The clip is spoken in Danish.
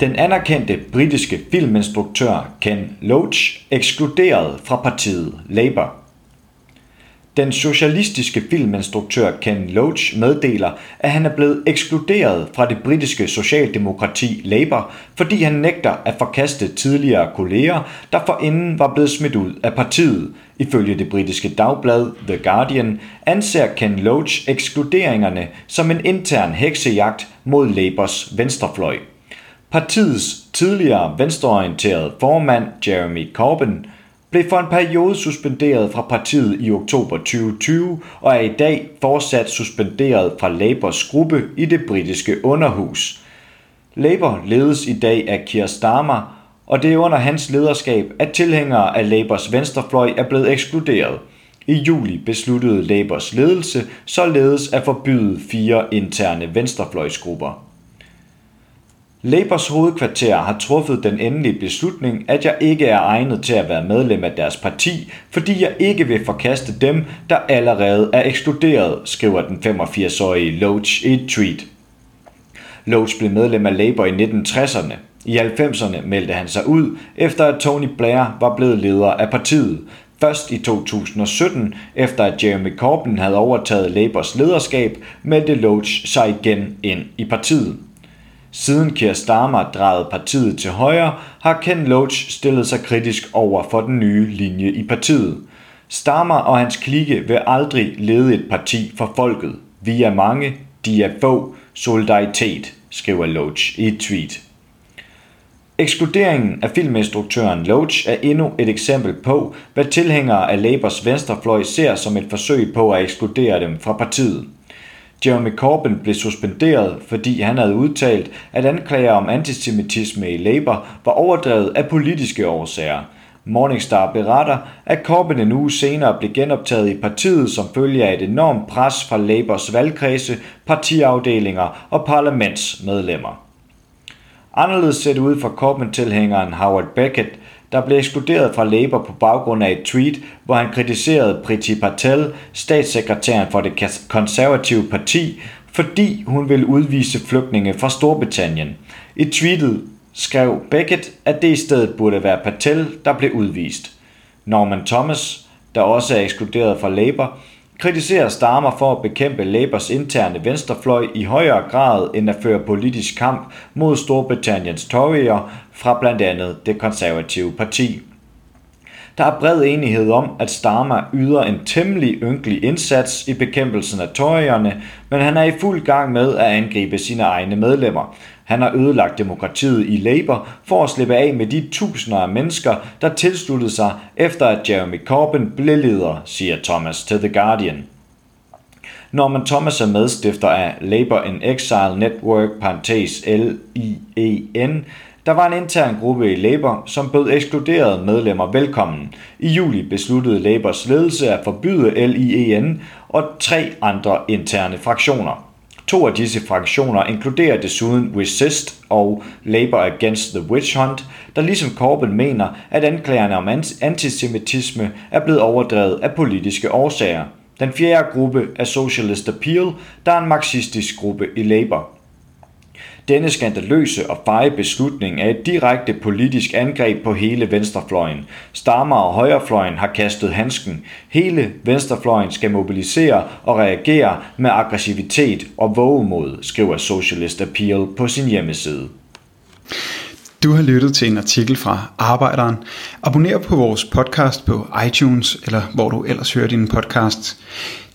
Den anerkendte britiske filminstruktør Ken Loach ekskluderet fra partiet Labour. Den socialistiske filminstruktør Ken Loach meddeler, at han er blevet ekskluderet fra det britiske socialdemokrati Labour, fordi han nægter at forkaste tidligere kolleger, der forinden var blevet smidt ud af partiet. Ifølge det britiske dagblad The Guardian anser Ken Loach ekskluderingerne som en intern heksejagt mod Labours venstrefløj. Partiets tidligere venstreorienterede formand Jeremy Corbyn blev for en periode suspenderet fra partiet i oktober 2020 og er i dag fortsat suspenderet fra Labours gruppe i det britiske underhus. Labour ledes i dag af Keir Starmer, og det er under hans lederskab, at tilhængere af Labours venstrefløj er blevet ekskluderet. I juli besluttede Labours ledelse således at forbyde fire interne venstrefløjsgrupper. Labours hovedkvarter har truffet den endelige beslutning, at jeg ikke er egnet til at være medlem af deres parti, fordi jeg ikke vil forkaste dem, der allerede er ekskluderet, skriver den 85-årige Loach i et tweet. Loach blev medlem af Labour i 1960'erne. I 90'erne meldte han sig ud, efter at Tony Blair var blevet leder af partiet. Først i 2017, efter at Jeremy Corbyn havde overtaget Labours lederskab, meldte Loach sig igen ind i partiet. Siden Keir Starmer drejede partiet til højre, har Ken Loach stillet sig kritisk over for den nye linje i partiet. Starmer og hans klike vil aldrig lede et parti for folket. Vi er mange, de er få, solidaritet, skriver Loach i et tweet. Ekskluderingen af filminstruktøren Loach er endnu et eksempel på, hvad tilhængere af Labours venstrefløj ser som et forsøg på at ekskludere dem fra partiet. Jeremy Corbyn blev suspenderet, fordi han havde udtalt, at anklager om antisemitisme i Labour var overdrevet af politiske årsager. Morningstar beretter, at Corbyn en uge senere blev genoptaget i partiet som følge af et enormt pres fra Labours valgkredse, partiafdelinger og parlamentsmedlemmer. Anderledes ser det ud for Corbyn-tilhængeren Howard Beckett, der blev ekskluderet fra Labour på baggrund af et tweet, hvor han kritiserede Priti Patel, statssekretæren for det konservative parti, fordi hun ville udvise flygtninge fra Storbritannien. I tweetet skrev Beckett, at det i stedet burde være Patel, der blev udvist. Norman Thomas, der også er ekskluderet fra Labour, kritiserer Starmer for at bekæmpe Labours interne venstrefløj i højere grad end at føre politisk kamp mod Storbritanniens Tories fra blandt andet det konservative parti. Der er bred enighed om, at Starmer yder en temmelig ynkelig indsats i bekæmpelsen af tøjerne, men han er i fuld gang med at angribe sine egne medlemmer. Han har ødelagt demokratiet i Labour for at slippe af med de tusinder af mennesker, der tilsluttede sig efter at Jeremy Corbyn blev leder, siger Thomas til The Guardian. Norman Thomas er medstifter af Labour in Exile Network, parentes L-I-E-N, der var en intern gruppe i Labour, som bød ekskluderede medlemmer velkommen. I juli besluttede Labours ledelse at forbyde LIEN og tre andre interne fraktioner. To af disse fraktioner inkluderer desuden Resist og Labour Against the Witch Hunt, der ligesom Corbyn mener, at anklagerne om antisemitisme er blevet overdrevet af politiske årsager. Den fjerde gruppe er Socialist Appeal, der er en marxistisk gruppe i Labour. Denne skandaløse og feje beslutning er et direkte politisk angreb på hele venstrefløjen. Stammer og højrefløjen har kastet handsken. Hele venstrefløjen skal mobilisere og reagere med aggressivitet og vågemod, skriver Socialist Appeal på sin hjemmeside. Du har lyttet til en artikel fra Arbejderen. Abonner på vores podcast på iTunes, eller hvor du ellers hører din podcast.